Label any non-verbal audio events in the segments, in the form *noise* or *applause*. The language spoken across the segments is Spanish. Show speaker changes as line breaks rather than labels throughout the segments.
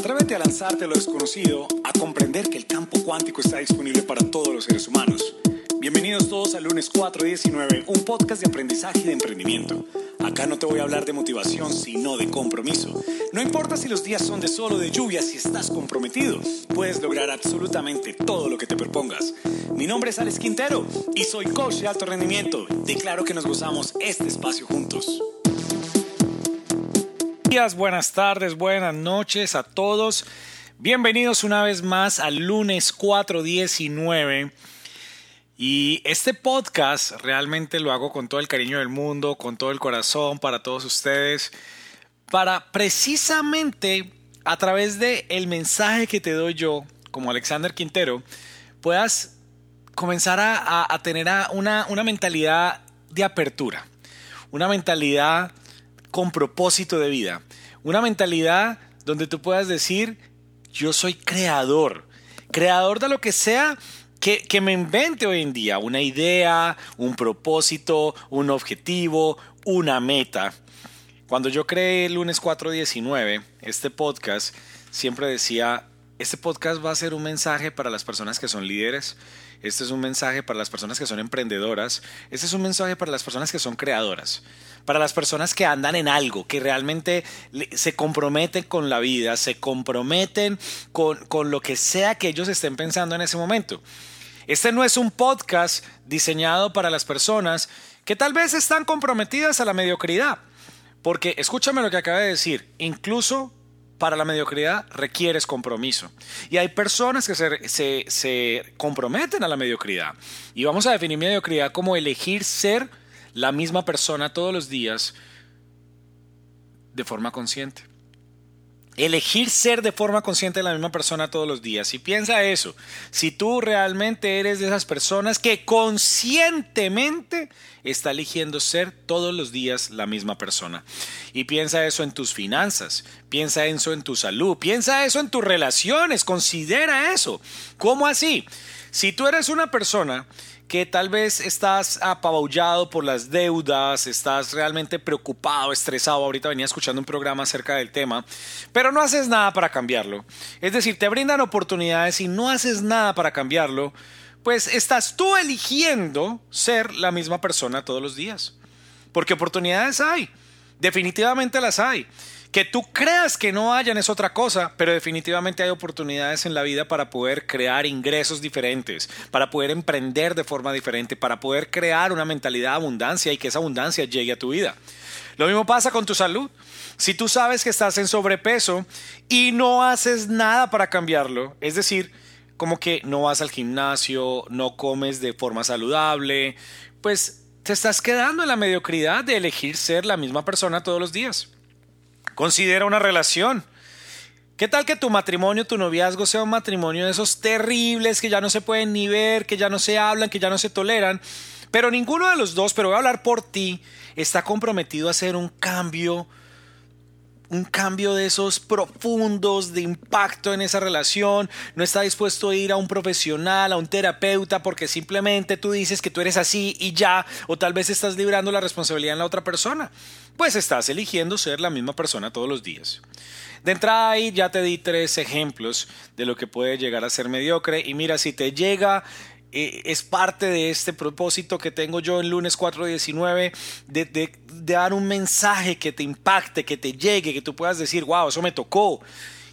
Atrévete a lanzarte a lo desconocido, a comprender que el campo cuántico está disponible para todos los seres humanos. Bienvenidos todos al lunes 419, un podcast de aprendizaje y de emprendimiento. Acá no te voy a hablar de motivación, sino de compromiso. No importa si los días son de sol o de lluvia, si estás comprometido, puedes lograr absolutamente todo lo que te propongas. Mi nombre es Alex Quintero y soy coach de alto rendimiento. Declaro que nos gozamos este espacio juntos días, buenas tardes, buenas noches a todos. Bienvenidos una vez más al lunes 419. Y este podcast realmente lo hago con todo el cariño del mundo, con todo el corazón para todos ustedes, para precisamente a través de el mensaje que te doy yo, como Alexander Quintero, puedas comenzar a, a tener una, una mentalidad de apertura, una mentalidad con propósito de vida. Una mentalidad donde tú puedas decir, yo soy creador, creador de lo que sea que, que, me invente hoy en día, una idea, un propósito, un objetivo, una meta. Cuando yo creé el lunes 419, este podcast, siempre decía, este podcast va a ser un mensaje para las personas que son líderes, este es un mensaje para las personas que son emprendedoras. Este es un mensaje para las personas que son creadoras. Para las personas que andan en algo, que realmente se comprometen con la vida, se comprometen con, con lo que sea que ellos estén pensando en ese momento. Este no es un podcast diseñado para las personas que tal vez están comprometidas a la mediocridad. Porque escúchame lo que acaba de decir, incluso para la mediocridad requieres compromiso. Y hay personas que se, se, comprometen a la mediocridad. Y vamos a definir mediocridad como elegir ser la misma persona todos los días de forma consciente. Elegir ser de forma consciente la misma persona todos los días. Y piensa eso. Si tú realmente eres de esas personas que conscientemente está eligiendo ser todos los días la misma persona. Y piensa eso en tus finanzas. Piensa eso en tu salud. Piensa eso en tus relaciones. Considera eso. ¿Cómo así? Si tú eres una persona que tal vez estás apabullado por las deudas, estás realmente preocupado, estresado. Ahorita venía escuchando un programa acerca del tema, pero no haces nada para cambiarlo. Es decir, te brindan oportunidades y no haces nada para cambiarlo, pues estás tú eligiendo ser la misma persona todos los días. Porque oportunidades hay, definitivamente las hay. Que tú creas que no hayan es otra cosa, pero definitivamente hay oportunidades en la vida para poder crear ingresos diferentes, para poder emprender de forma diferente, para poder crear una mentalidad de abundancia y que esa abundancia llegue a tu vida. Lo mismo pasa con tu salud. Si tú sabes que estás en sobrepeso y no haces nada para cambiarlo, es decir, como que no vas al gimnasio, no comes de forma saludable, pues te estás quedando en la mediocridad de elegir ser la misma persona todos los días. Considera una relación. ¿Qué tal que tu matrimonio, tu noviazgo sea un matrimonio de esos terribles que ya no se pueden ni ver, que ya no se hablan, que ya no se toleran? Pero ninguno de los dos, pero voy a hablar por ti, está comprometido a hacer un cambio un cambio de esos profundos de impacto en esa relación, no está dispuesto a ir a un profesional, a un terapeuta, porque simplemente tú dices que tú eres así y ya, o tal vez estás librando la responsabilidad en la otra persona, pues estás eligiendo ser la misma persona todos los días. De entrada ahí ya te di tres ejemplos de lo que puede llegar a ser mediocre y mira, si te llega eh, es parte de este propósito que tengo yo en lunes 4.19 de, de, de dar un mensaje que te impacte, que te llegue, que tú puedas decir, wow, eso me tocó.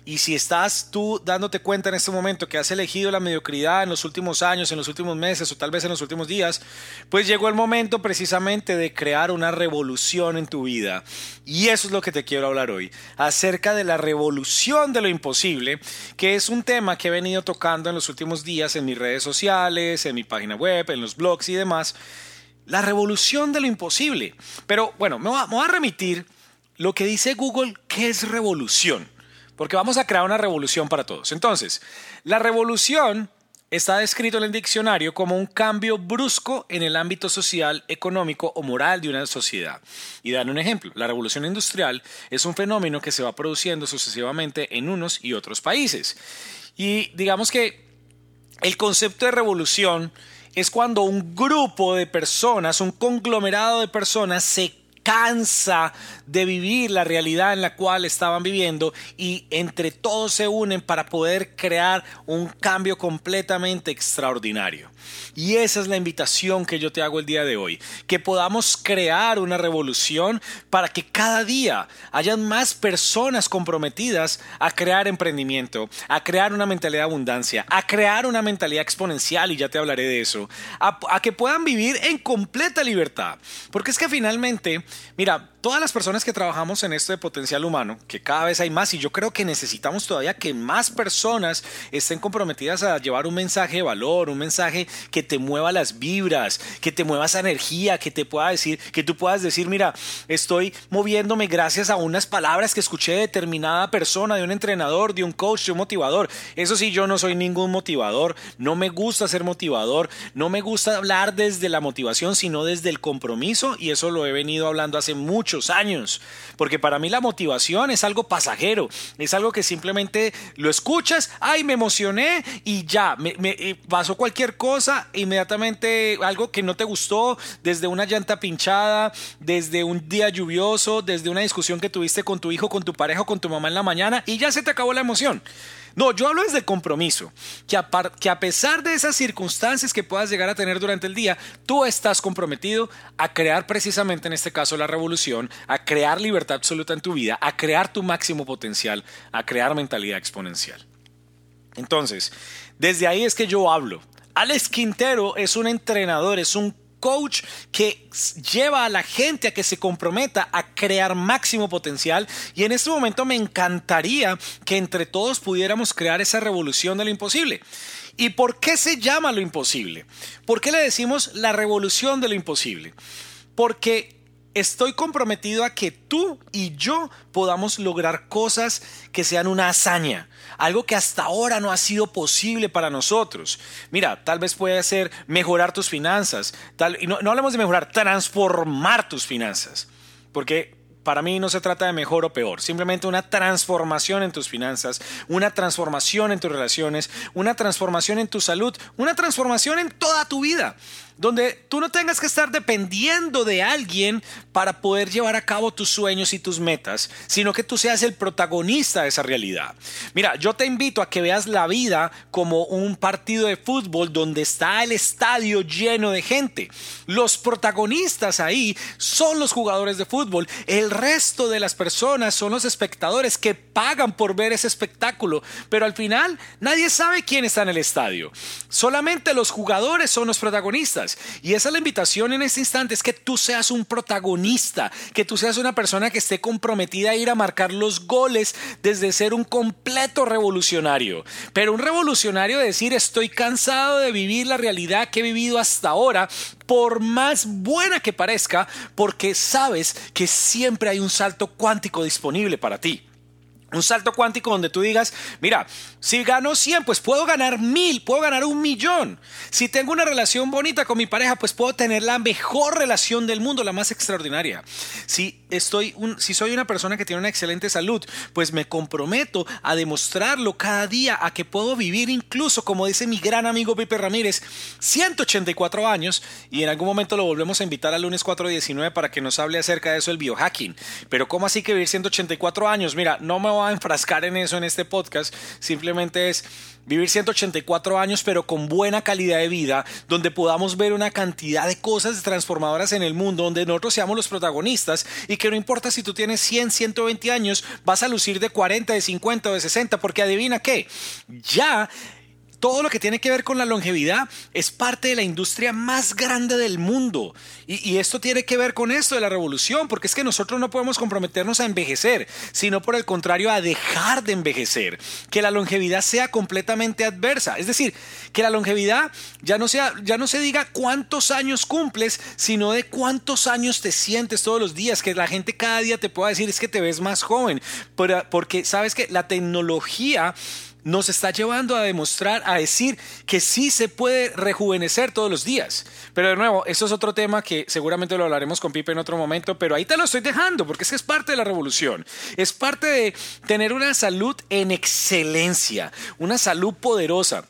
Y si estás tú dándote cuenta en este momento que has elegido la mediocridad en los últimos años, en los últimos meses o tal vez en los últimos días, pues llegó el momento precisamente de crear una revolución en tu vida. Y eso es lo que te quiero hablar hoy, acerca de la revolución de lo imposible, que es un tema que he venido tocando en los últimos días en mis redes sociales, en mi página web, en los blogs y demás. La revolución de lo imposible. Pero bueno, me voy a, remitir lo que dice Google, ¿qué es revolución? Porque vamos a crear una revolución para todos. Entonces, la revolución está descrito en el diccionario como un cambio brusco en el ámbito social, económico o moral de una sociedad. Y dan un ejemplo, la revolución industrial es un fenómeno que se va produciendo sucesivamente en unos y otros países. Y digamos que el concepto de revolución es cuando un grupo de personas, un conglomerado de personas se cansa de vivir la realidad en la cual estaban viviendo y entre todos se unen para poder crear un cambio completamente extraordinario. Y esa es la invitación que yo te hago el día de hoy, que podamos crear una revolución para que cada día hayan más personas comprometidas a crear emprendimiento, a crear una mentalidad de abundancia, a crear una mentalidad exponencial, y ya te hablaré de eso, a, a que puedan vivir en completa libertad. Porque es que finalmente, mira, todas las personas que trabajamos en esto de potencial humano, que cada vez hay más y yo creo que necesitamos todavía que más personas estén comprometidas a llevar un mensaje de valor, un mensaje que te mueva las vibras, que te mueva esa energía, que te pueda decir, que tú puedas decir, mira, estoy moviéndome gracias a unas palabras que escuché de determinada persona, de un entrenador, de un coach, de un motivador. Eso sí, yo no soy ningún motivador, no me gusta ser motivador, no me gusta hablar desde la motivación, sino desde el compromiso y eso lo he venido hablando hace mucho años, porque para mí la motivación es algo pasajero, es algo que simplemente lo escuchas, ay, me emocioné y ya, me, eh, pasó cualquier cosa, inmediatamente algo que no te gustó, desde una llanta pinchada, desde un día lluvioso, desde una discusión que tuviste con tu hijo, con tu pareja, con tu mamá en la mañana y ya se te acabó la emoción. No, yo hablo desde compromiso, que a, que a pesar de esas circunstancias que puedas llegar a tener durante el día, tú estás comprometido a crear precisamente en este caso la revolución, a crear libertad absoluta en tu vida, a crear tu máximo potencial, a crear mentalidad exponencial. Entonces, desde ahí es que yo hablo. Alex Quintero es un entrenador, es un coach que lleva a la gente a que se comprometa a crear máximo potencial y en este momento me encantaría que entre todos pudiéramos crear esa revolución de lo imposible. ¿Y por qué se llama lo imposible? ¿Por qué le decimos la revolución de lo imposible? Porque estoy comprometido a que tú y yo podamos lograr cosas que sean una hazaña, algo que hasta ahora no ha sido posible para nosotros. Mira, tal vez puede ser mejorar tus finanzas, tal, y no, no hablemos de mejorar, transformar tus finanzas, porque para mí no se trata de mejor o peor, simplemente una transformación en tus finanzas, una transformación en tus relaciones, una transformación en tu salud, una transformación en toda tu vida donde tú no tengas que estar dependiendo de alguien para poder llevar a cabo tus sueños y tus metas, sino que tú seas el protagonista de esa realidad. Mira, yo te invito a que veas la vida como un partido de fútbol donde está el estadio lleno de gente. Los protagonistas ahí son los jugadores de fútbol, el resto de las personas son los espectadores que pagan por ver ese espectáculo, pero al final nadie sabe quién está en el estadio. Solamente los jugadores son los protagonistas. Y esa es la invitación en este instante, es que tú seas un protagonista, que tú seas una persona que esté comprometida a ir a marcar los goles desde ser un completo revolucionario. Pero un revolucionario de decir estoy cansado de vivir la realidad que he vivido hasta ahora, por más buena que parezca, porque sabes que siempre hay un salto cuántico disponible para ti. Un salto cuántico donde tú digas, mira, si gano 100, pues puedo ganar mil, puedo ganar un millón. Si tengo una relación bonita con mi pareja, pues puedo tener la mejor relación del mundo, la más extraordinaria. Si, estoy un, si soy una persona que tiene una excelente salud, pues me comprometo a demostrarlo cada día, a que puedo vivir incluso, como dice mi gran amigo Pepe Ramírez, 184 años. Y en algún momento lo volvemos a invitar al lunes 419 para que nos hable acerca de eso, el biohacking. Pero ¿cómo así que vivir 184 años? Mira, no me a enfrascar en eso en este podcast, simplemente es vivir 184 años pero con buena calidad de vida, donde podamos ver una cantidad de cosas transformadoras en el mundo, donde nosotros seamos los protagonistas y que no importa si tú tienes 100, 120 años, vas a lucir de 40, de 50 o de 60, porque adivina qué, ya todo lo que tiene que ver con la longevidad es parte de la industria más grande del mundo. Y, esto tiene que ver con esto de la revolución, porque es que nosotros no podemos comprometernos a envejecer, sino por el contrario a dejar de envejecer. Que la longevidad sea completamente adversa. Es decir, que la longevidad ya no, sea, ya no se diga cuántos años cumples, sino de cuántos años te sientes todos los días. Que la gente cada día te pueda decir es que te ves más joven. Porque sabes que la tecnología nos está llevando a demostrar, a decir que sí se puede rejuvenecer todos los días. Pero de nuevo, eso es otro tema que seguramente lo hablaremos con Pipe en otro momento, pero ahí te lo estoy dejando porque es que es parte de la revolución. Es parte de tener una salud en excelencia, una salud poderosa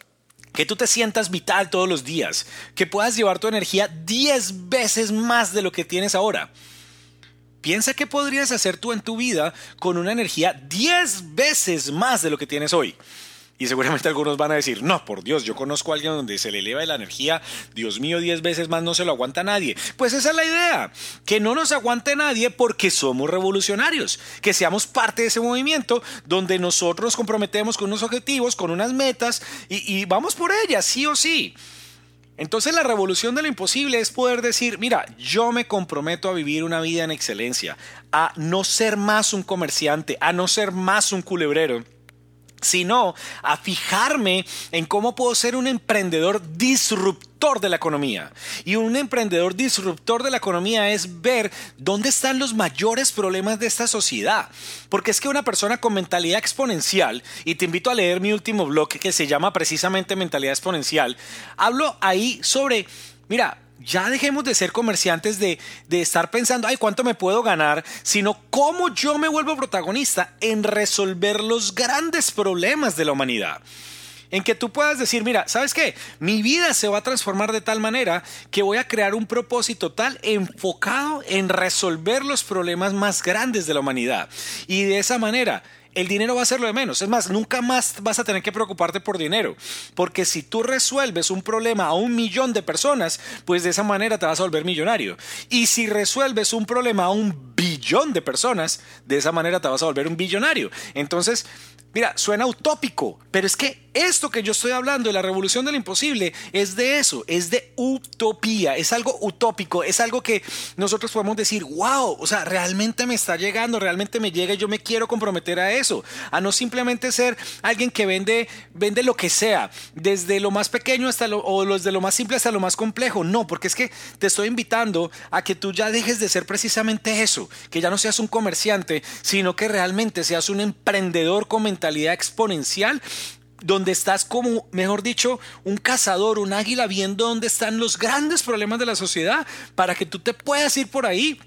que tú te sientas vital todos los días, que puedas llevar tu energía 10 veces más de lo que tienes ahora. piensa qué podrías hacer tú en tu vida con una energía 10 veces más de lo que tienes hoy. Y seguramente algunos van a decir, no, por Dios, yo conozco a alguien donde se le eleva la energía, Dios mío, 10 veces más no se lo aguanta nadie. Pues esa es la idea, que no nos aguante nadie porque somos revolucionarios, que seamos parte de ese movimiento donde nosotros nos comprometemos con unos objetivos, con unas metas y, y vamos por ellas, sí o sí. Entonces la revolución de lo imposible es poder decir, mira, yo me comprometo a vivir una vida en excelencia, a no ser más un comerciante, a no ser más un culebrero sino a fijarme en cómo puedo ser un emprendedor disruptor de la economía. Y un emprendedor disruptor de la economía es ver dónde están los mayores problemas de esta sociedad. Porque es que una persona con mentalidad exponencial, y te invito a leer mi último blog que se llama precisamente Mentalidad Exponencial, hablo ahí sobre, mira, ya dejemos de ser comerciantes de, de, estar pensando, ay, ¿cuánto me puedo ganar? Sino cómo yo me vuelvo protagonista en resolver los grandes problemas de la humanidad. En que tú puedas decir, mira, ¿sabes qué? Mi vida se va a transformar de tal manera que voy a crear un propósito tal enfocado en resolver los problemas más grandes de la humanidad. Y de esa manera el dinero va a ser lo de menos. Es más, nunca más vas a tener que preocuparte por dinero. Porque si tú resuelves un problema a un millón de personas, pues de esa manera te vas a volver millonario. Y si resuelves un problema a un billón de personas, de esa manera te vas a volver un billonario. Entonces, Mira, suena utópico, pero es que esto que yo estoy hablando de la revolución del imposible es de eso, es de utopía, es algo utópico, es algo que nosotros podemos decir, wow, o sea, realmente me está llegando, realmente me llega y yo me quiero comprometer a eso, a no simplemente ser alguien que vende, vende lo que sea, desde lo más pequeño hasta lo, o desde lo más simple hasta lo más complejo, no, porque es que te estoy invitando a que tú ya dejes de ser precisamente eso, que ya no seas un comerciante, sino que realmente seas un emprendedor con mentalidad exponencial donde estás como, mejor dicho, un cazador, un águila viendo dónde están los grandes problemas de la sociedad para que tú te puedas ir por ahí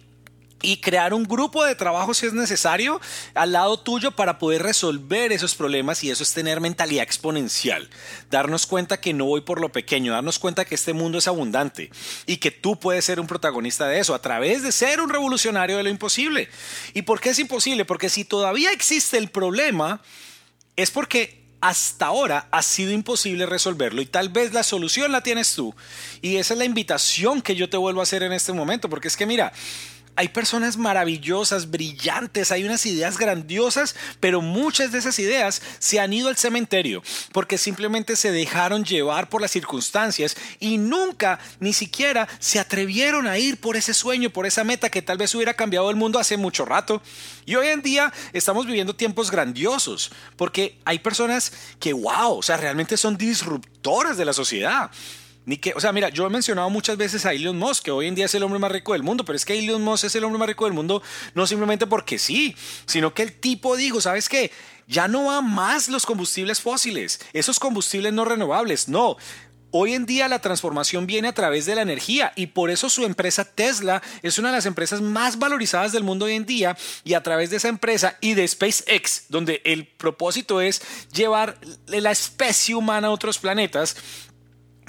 y crear un grupo de trabajo si es necesario al lado tuyo para poder resolver esos problemas y eso es tener mentalidad exponencial. Darnos cuenta que no voy por lo pequeño, darnos cuenta que este mundo es abundante y que tú puedes ser un protagonista de eso a través de ser un revolucionario de lo imposible. ¿Y por qué es imposible? Porque si todavía existe el problema, es porque hasta ahora ha sido imposible resolverlo y tal vez la solución la tienes tú. Y esa es la invitación que yo te vuelvo a hacer en este momento, porque es que mira, hay personas maravillosas, brillantes, hay unas ideas grandiosas, pero muchas de esas ideas se han ido al cementerio porque simplemente se dejaron llevar por las circunstancias y nunca ni siquiera se atrevieron a ir por ese sueño, por esa meta que tal vez hubiera cambiado el mundo hace mucho rato. Y hoy en día estamos viviendo tiempos grandiosos porque hay personas que, wow, o sea, realmente son disruptoras de la sociedad. O sea, mira, yo he mencionado muchas veces a Elon Musk, que hoy en día es el hombre más rico del mundo, pero es que Elon Musk es el hombre más rico del mundo no simplemente porque sí, sino que el tipo dijo, ¿sabes qué? Ya no va más los combustibles fósiles, esos combustibles no renovables, no. Hoy en día la transformación viene a través de la energía y por eso su empresa Tesla es una de las empresas más valorizadas del mundo hoy en día y a través de esa empresa y de SpaceX, donde el propósito es llevar la especie humana a otros planetas,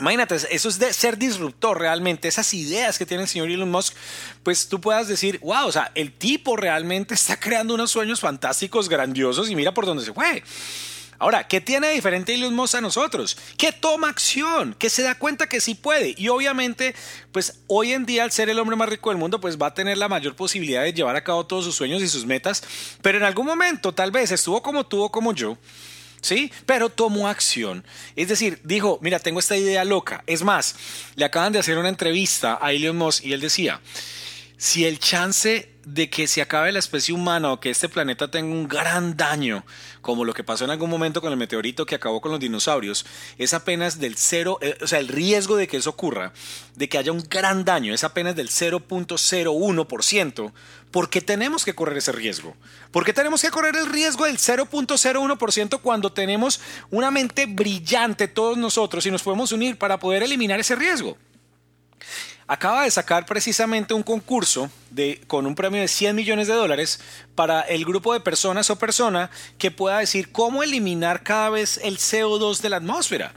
Imagínate, eso es de ser disruptor realmente, esas ideas que tiene el señor Elon Musk, pues tú puedas decir, wow, o sea, el tipo realmente *laughs* está creando unos sueños fantásticos, grandiosos y mira por dónde se fue. Ahora, ¿qué tiene de diferente Elon Musk a nosotros? Que toma acción, que se da cuenta que sí puede. Y obviamente, pues hoy en día, al ser el hombre más rico del mundo, pues va a tener la mayor posibilidad de llevar a cabo todos sus sueños y sus metas. Pero en algún momento, tal vez, estuvo como tuvo como yo ¿sí? Pero tomó acción. Es decir, dijo, mira, tengo esta idea loca. Es más, le acaban de hacer una entrevista a Elon Musk y él decía, si el chance de que se acabe la especie humana o que este planeta tenga un gran daño, como lo que pasó en algún momento con el meteorito que acabó con los dinosaurios, es apenas del cero, eh, o sea, el riesgo de que eso ocurra, de que haya un gran daño, es apenas del 0.01%. ¿Por qué tenemos que correr ese riesgo? ¿Por qué tenemos que correr el riesgo del 0.01% cuando tenemos una mente brillante todos nosotros y nos podemos unir para poder eliminar ese riesgo? Acaba de sacar precisamente un concurso de, con un premio de 100 millones de dólares para el grupo de personas o persona que pueda decir cómo eliminar cada vez el CO2 de la atmósfera.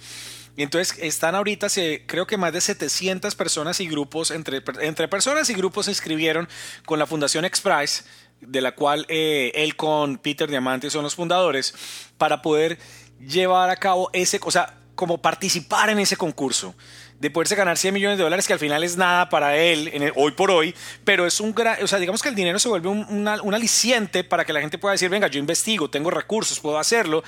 Y entonces están ahorita, creo que más de 700 personas y grupos, entre, entre personas y grupos se inscribieron con la Fundación X-Prize, de la cual eh, él con Peter Diamante son los fundadores, para poder llevar a cabo ese, o sea, como participar en ese concurso de poderse ganar 100 millones de dólares, que al final es nada para él hoy por hoy, pero es un gran, o sea, digamos que el dinero se vuelve un, aliciente para que la gente pueda decir, venga, yo investigo, tengo recursos, puedo hacerlo,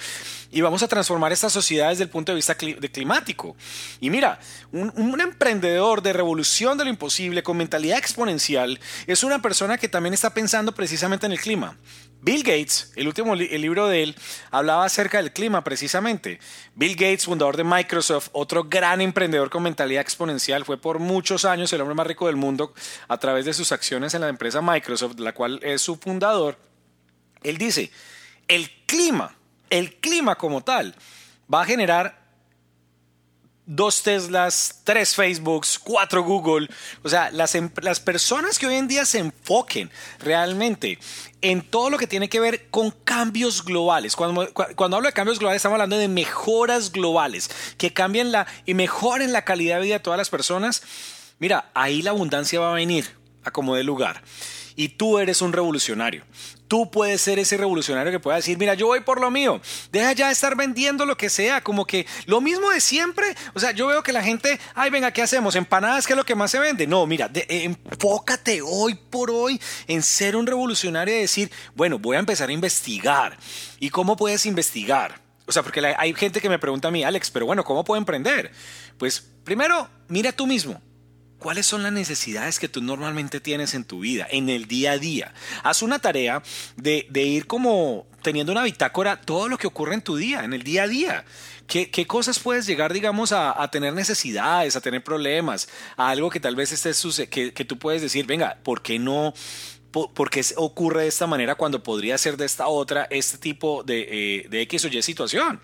y vamos a transformar esta sociedad desde el punto de vista de climático. Y mira, un, un emprendedor de revolución de lo imposible, con mentalidad exponencial, es una persona que también está pensando precisamente en el clima. Bill Gates, el último el libro de él, hablaba acerca del clima precisamente. Bill Gates, fundador de Microsoft, otro gran emprendedor con mentalidad exponencial, fue por muchos años el hombre más rico del mundo a través de sus acciones en la empresa Microsoft, la cual es su fundador. Él dice, el clima, el clima como tal, va a generar dos Teslas, tres Facebooks, cuatro Google. O sea, las, em, las, personas que hoy en día se enfoquen realmente en todo lo que tiene que ver con cambios globales. Cuando, cuando hablo de cambios globales, estamos hablando de mejoras globales que cambien la y mejoren la calidad de vida de todas las personas. Mira, ahí la abundancia va a venir a como de lugar. Y tú eres un revolucionario. Tú puedes ser ese revolucionario que pueda decir, mira, yo voy por lo mío. Deja ya de estar vendiendo lo que sea, como que lo mismo de siempre. O sea, yo veo que la gente, ay, venga, ¿qué hacemos? Empanadas, ¿qué es lo que más se vende? No, mira, enfócate hoy por hoy en ser un revolucionario y decir, bueno, voy a empezar a investigar. ¿Y cómo puedes investigar? O sea, porque hay gente que me pregunta a mí, Alex, pero bueno, ¿cómo puedo emprender? Pues primero, mira tú mismo. ¿Cuáles son las necesidades que tú normalmente tienes en tu vida, en el día a día? Haz una tarea de, ir como teniendo una bitácora todo lo que ocurre en tu día, en el día a día. ¿Qué, cosas puedes llegar, digamos, a, tener necesidades, a tener problemas, a algo que tal vez estés que, que tú puedes decir, venga, ¿por qué no por, qué ocurre de esta manera cuando podría ser de esta otra este tipo de, eh, de X o Y situación.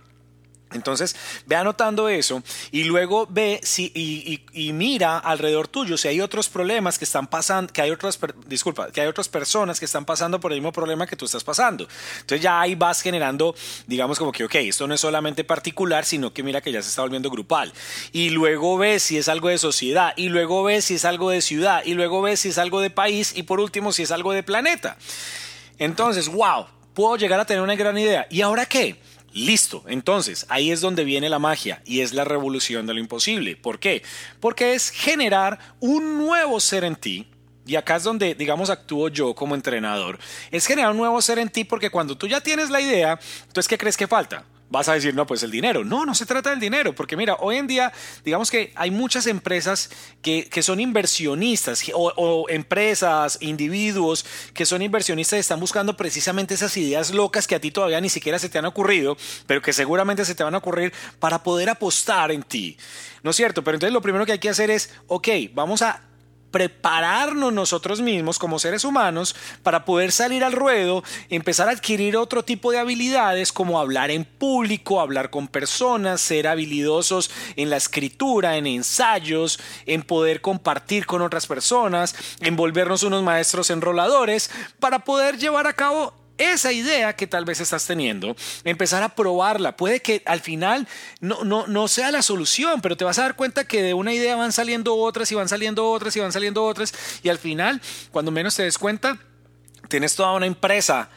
Entonces, ve anotando eso y luego ve si, y, mira alrededor tuyo si hay otros problemas que están pasando, que hay otras, disculpa, que hay otras personas que están pasando por el mismo problema que tú estás pasando. Entonces ya ahí vas generando, digamos como que, ok, esto no es solamente particular, sino que mira que ya se está volviendo grupal. Y luego ves si es algo de sociedad, y luego ves si es algo de ciudad, y luego ves si es algo de país, y por último si es algo de planeta. Entonces, wow, puedo llegar a tener una gran idea. ¿Y ahora qué? Listo, entonces ahí es donde viene la magia y es la revolución de lo imposible. ¿Por qué? Porque es generar un nuevo ser en ti. Y acá es donde, digamos, actúo yo como entrenador. Es generar un nuevo ser en ti porque cuando tú ya tienes la idea, entonces, ¿qué crees que falta? Vas a decir, no, pues el dinero. No, no se trata del dinero, porque mira, hoy en día, digamos que hay muchas empresas que, son inversionistas o, empresas, individuos que son inversionistas y están buscando precisamente esas ideas locas que a ti todavía ni siquiera se te han ocurrido, pero que seguramente se te van a ocurrir para poder apostar en ti. ¿No es cierto? Pero entonces lo primero que hay que hacer es, ok, vamos a prepararnos nosotros mismos como seres humanos para poder salir al ruedo, empezar a adquirir otro tipo de habilidades como hablar en público, hablar con personas, ser habilidosos en la escritura, en ensayos, en poder compartir con otras personas, en volvernos unos maestros enroladores para poder llevar a cabo esa idea que tal vez estás teniendo, empezar a probarla. Puede que al final no, no, no sea la solución, pero te vas a dar cuenta que de una idea van saliendo otras y van saliendo otras y van saliendo otras. Y al final, cuando menos te des cuenta, tienes toda una empresa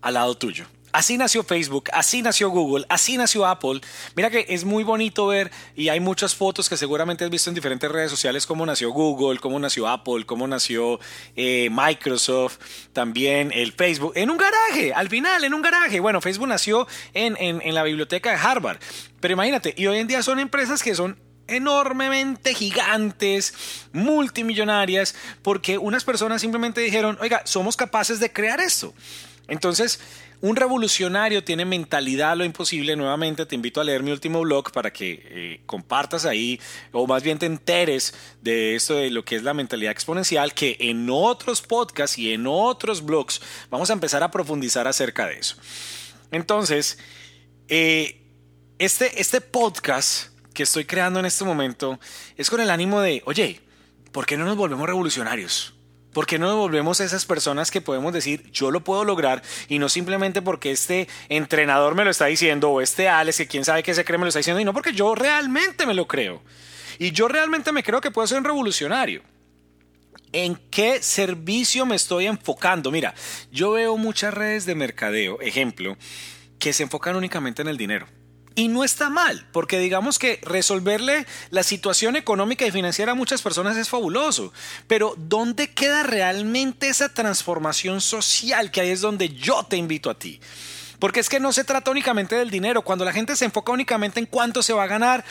al lado tuyo. Así nació Facebook, así nació Google, así nació Apple. Mira que es muy bonito ver y hay muchas fotos que seguramente has visto en diferentes redes sociales cómo nació Google, cómo nació Apple, cómo nació eh, Microsoft, también el Facebook, en un garaje, al final, en un garaje. Bueno, Facebook nació en, en la biblioteca de Harvard, pero imagínate, y hoy en día son empresas que son enormemente gigantes, multimillonarias, porque unas personas simplemente dijeron, oiga, somos capaces de crear esto. Entonces, un revolucionario tiene mentalidad a lo imposible. Nuevamente te invito a leer mi último blog para que eh, compartas ahí o más bien te enteres de esto de lo que es la mentalidad exponencial, que en otros podcasts y en otros blogs vamos a empezar a profundizar acerca de eso. Entonces, eh, este, este podcast que estoy creando en este momento es con el ánimo de, oye, ¿por qué no nos volvemos revolucionarios? ¿Por qué no volvemos a esas personas que podemos decir, yo lo puedo lograr y no simplemente porque este entrenador me lo está diciendo o este Alex, que quién sabe qué se cree me lo está diciendo, y no porque yo realmente me lo creo. Y yo realmente me creo que puedo ser un revolucionario. ¿En qué servicio me estoy enfocando? Mira, yo veo muchas redes de mercadeo, ejemplo, que se enfocan únicamente en el dinero. Y no está mal, porque digamos que resolverle la situación económica y financiera a muchas personas es fabuloso. Pero ¿dónde queda realmente esa transformación social que ahí es donde yo te invito a ti? Porque es que no se trata únicamente del dinero. Cuando la gente se enfoca únicamente en cuánto se va a ganar,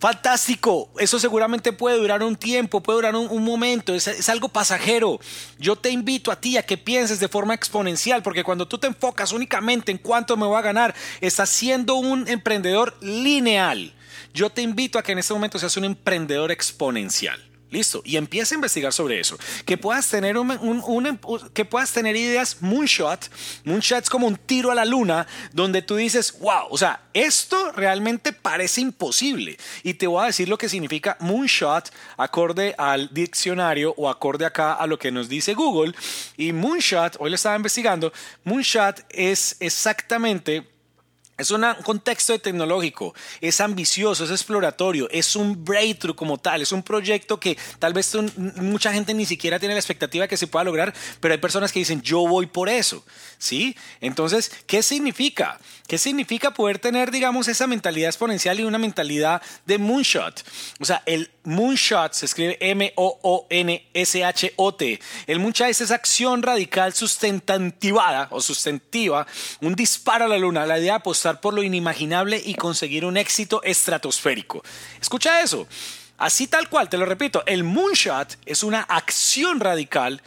Fantástico, eso seguramente puede durar un tiempo, puede durar un, momento, es, es, algo pasajero. Yo te invito a ti a que pienses de forma exponencial, porque cuando tú te enfocas únicamente en cuánto me voy a ganar, estás siendo un emprendedor lineal. Yo te invito a que en este momento seas un emprendedor exponencial. Listo. Y empieza a investigar sobre eso. Que puedas tener, un, que puedas tener ideas moonshot. Moonshot es como un tiro a la luna donde tú dices, wow, o sea, esto realmente parece imposible. Y te voy a decir lo que significa moonshot acorde al diccionario o acorde acá a lo que nos dice Google. Y moonshot, hoy lo estaba investigando, moonshot es exactamente es un contexto tecnológico, es ambicioso, es exploratorio, es un breakthrough como tal, es un proyecto que tal vez mucha gente ni siquiera tiene la expectativa que se pueda lograr, pero hay personas que dicen, yo voy por eso, ¿sí? Entonces, ¿qué significa? ¿Qué significa poder tener, digamos, esa mentalidad exponencial y una mentalidad de moonshot? O sea, el moonshot se escribe M-O-O-N-S-H-O-T. El moonshot es esa acción radical sustantivada o sustantiva, un disparo a la luna, la idea de apostar por lo inimaginable y conseguir un éxito estratosférico. Escucha eso. Así tal cual, te lo repito, el moonshot es una acción radical,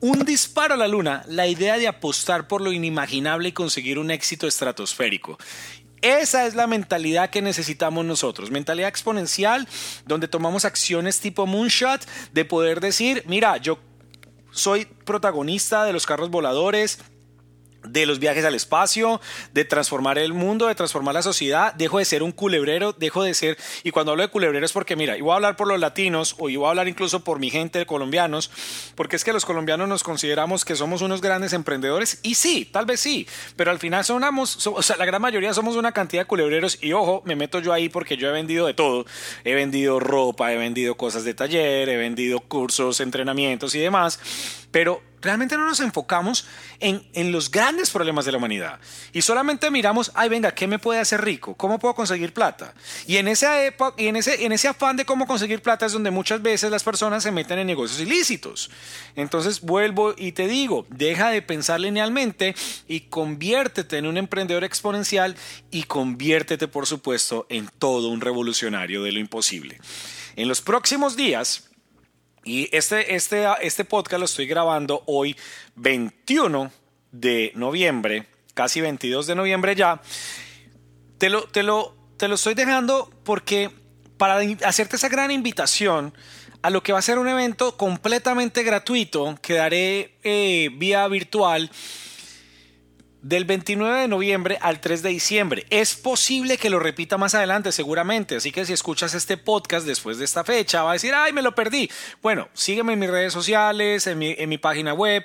un disparo a la luna, la idea de apostar por lo inimaginable y conseguir un éxito estratosférico. Esa es la mentalidad que necesitamos nosotros, mentalidad exponencial, donde tomamos acciones tipo moonshot, de poder decir, mira, yo soy protagonista de los carros voladores, de los viajes al espacio, de transformar el mundo, de transformar la sociedad, dejo de ser un culebrero, dejo de ser, y cuando hablo de culebrero es porque mira, y voy a hablar por los latinos o voy a hablar incluso por mi gente de colombianos, porque es que los colombianos nos consideramos que somos unos grandes emprendedores, y sí, tal vez sí, pero al final somos, o sea, la gran mayoría somos una cantidad de culebreros, y ojo, me meto yo ahí porque yo he vendido de todo, he vendido ropa, he vendido cosas de taller, he vendido cursos, entrenamientos y demás, pero realmente no nos enfocamos en, en, los grandes problemas de la humanidad. Y solamente miramos, ay, venga, ¿qué me puede hacer rico? ¿Cómo puedo conseguir plata? Y en esa época, y en ese, en ese afán de cómo conseguir plata es donde muchas veces las personas se meten en negocios ilícitos. Entonces vuelvo y te digo, deja de pensar linealmente y conviértete en un emprendedor exponencial y conviértete, por supuesto, en todo un revolucionario de lo imposible. En los próximos días, y este, este, este podcast lo estoy grabando hoy 21 de noviembre, casi 22 de noviembre ya. Te lo, te lo, te lo estoy dejando porque para hacerte esa gran invitación a lo que va a ser un evento completamente gratuito que daré eh, vía virtual del 29 de noviembre al 3 de diciembre. Es posible que lo repita más adelante, seguramente. Así que si escuchas este podcast después de esta fecha, va a decir, ay, me lo perdí. Bueno, sígueme en mis redes sociales, en mi, página web.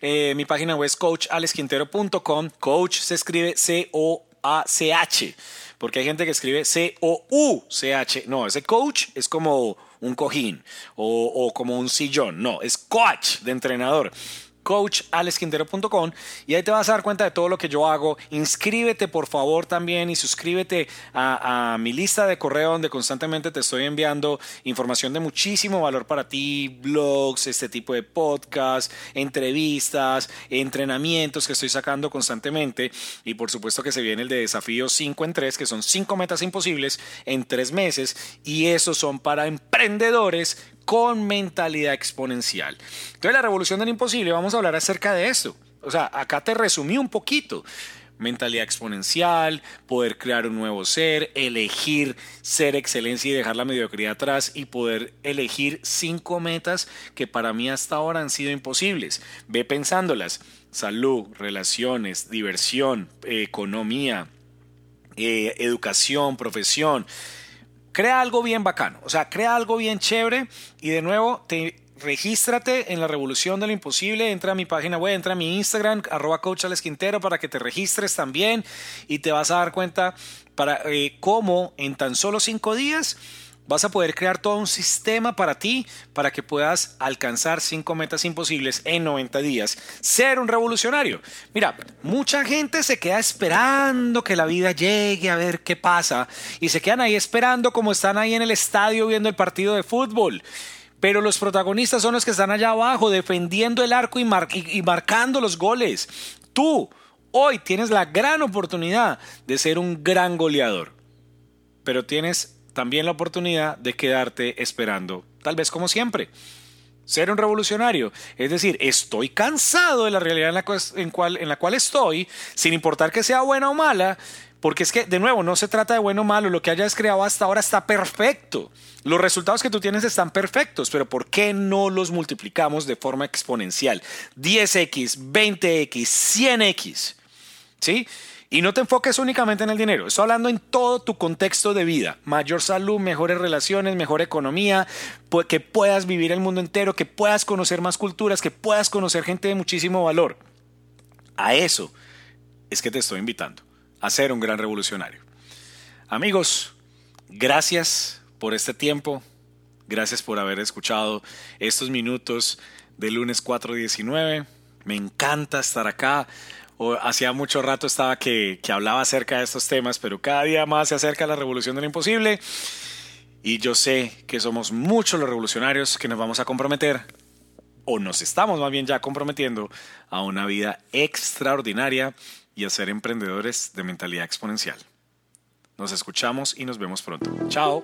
Eh, mi página web es coachalesquintero.com. Coach se escribe C-O-A-C-H. Porque hay gente que escribe C-O-U-C-H. No, ese coach es como un cojín o, o como un sillón. No, es coach de entrenador coachalesquintero.com y ahí te vas a dar cuenta de todo lo que yo hago. Inscríbete por favor también y suscríbete a, mi lista de correo donde constantemente te estoy enviando información de muchísimo valor para ti, blogs, este tipo de podcasts, entrevistas, entrenamientos que estoy sacando constantemente y por supuesto que se viene el de desafío 5 en 3 que son 5 metas imposibles en 3 meses y esos son para emprendedores con mentalidad exponencial. Entonces, la revolución del imposible, vamos a hablar acerca de esto. O sea, acá te resumí un poquito. Mentalidad exponencial, poder crear un nuevo ser, elegir ser excelencia y dejar la mediocridad atrás y poder elegir cinco metas que para mí hasta ahora han sido imposibles. Ve pensándolas. Salud, relaciones, diversión, economía, eh, educación, profesión crea algo bien bacano, o sea, crea algo bien chévere y de nuevo te regístrate en la revolución de lo imposible, entra a mi página web, entra a mi Instagram, arroba coach para que te registres también y te vas a dar cuenta para eh, cómo en tan solo cinco días vas a poder crear todo un sistema para ti, para que puedas alcanzar cinco metas imposibles en 90 días. Ser un revolucionario. Mira, mucha gente se queda esperando que la vida llegue a ver qué pasa y se quedan ahí esperando como están ahí en el estadio viendo el partido de fútbol. Pero los protagonistas son los que están allá abajo defendiendo el arco y, y marcando los goles. Tú hoy tienes la gran oportunidad de ser un gran goleador. Pero tienes también la oportunidad de quedarte esperando, tal vez como siempre. Ser un revolucionario, es decir, estoy cansado de la realidad en la, cual, en, la cual estoy, sin importar que sea buena o mala, porque es que, de nuevo, no se trata de bueno o malo, lo que hayas creado hasta ahora está perfecto. Los resultados que tú tienes están perfectos, pero ¿por qué no los multiplicamos de forma exponencial? 10x, 20x, 100x. ¿Sí? Y no te enfoques únicamente en el dinero, estoy hablando en todo tu contexto de vida. Mayor salud, mejores relaciones, mejor economía, que puedas vivir el mundo entero, que puedas conocer más culturas, que puedas conocer gente de muchísimo valor. A eso es que te estoy invitando, a ser un gran revolucionario. Amigos, gracias por este tiempo, gracias por haber escuchado estos minutos de lunes 419. Me encanta estar acá hacía mucho rato estaba que, que hablaba acerca de estos temas, pero cada día más se acerca la revolución de lo imposible. Y yo sé que somos muchos los revolucionarios que nos vamos a comprometer, o nos estamos más bien ya comprometiendo, a una vida extraordinaria y a ser emprendedores de mentalidad exponencial. Nos escuchamos y nos vemos pronto. Chao.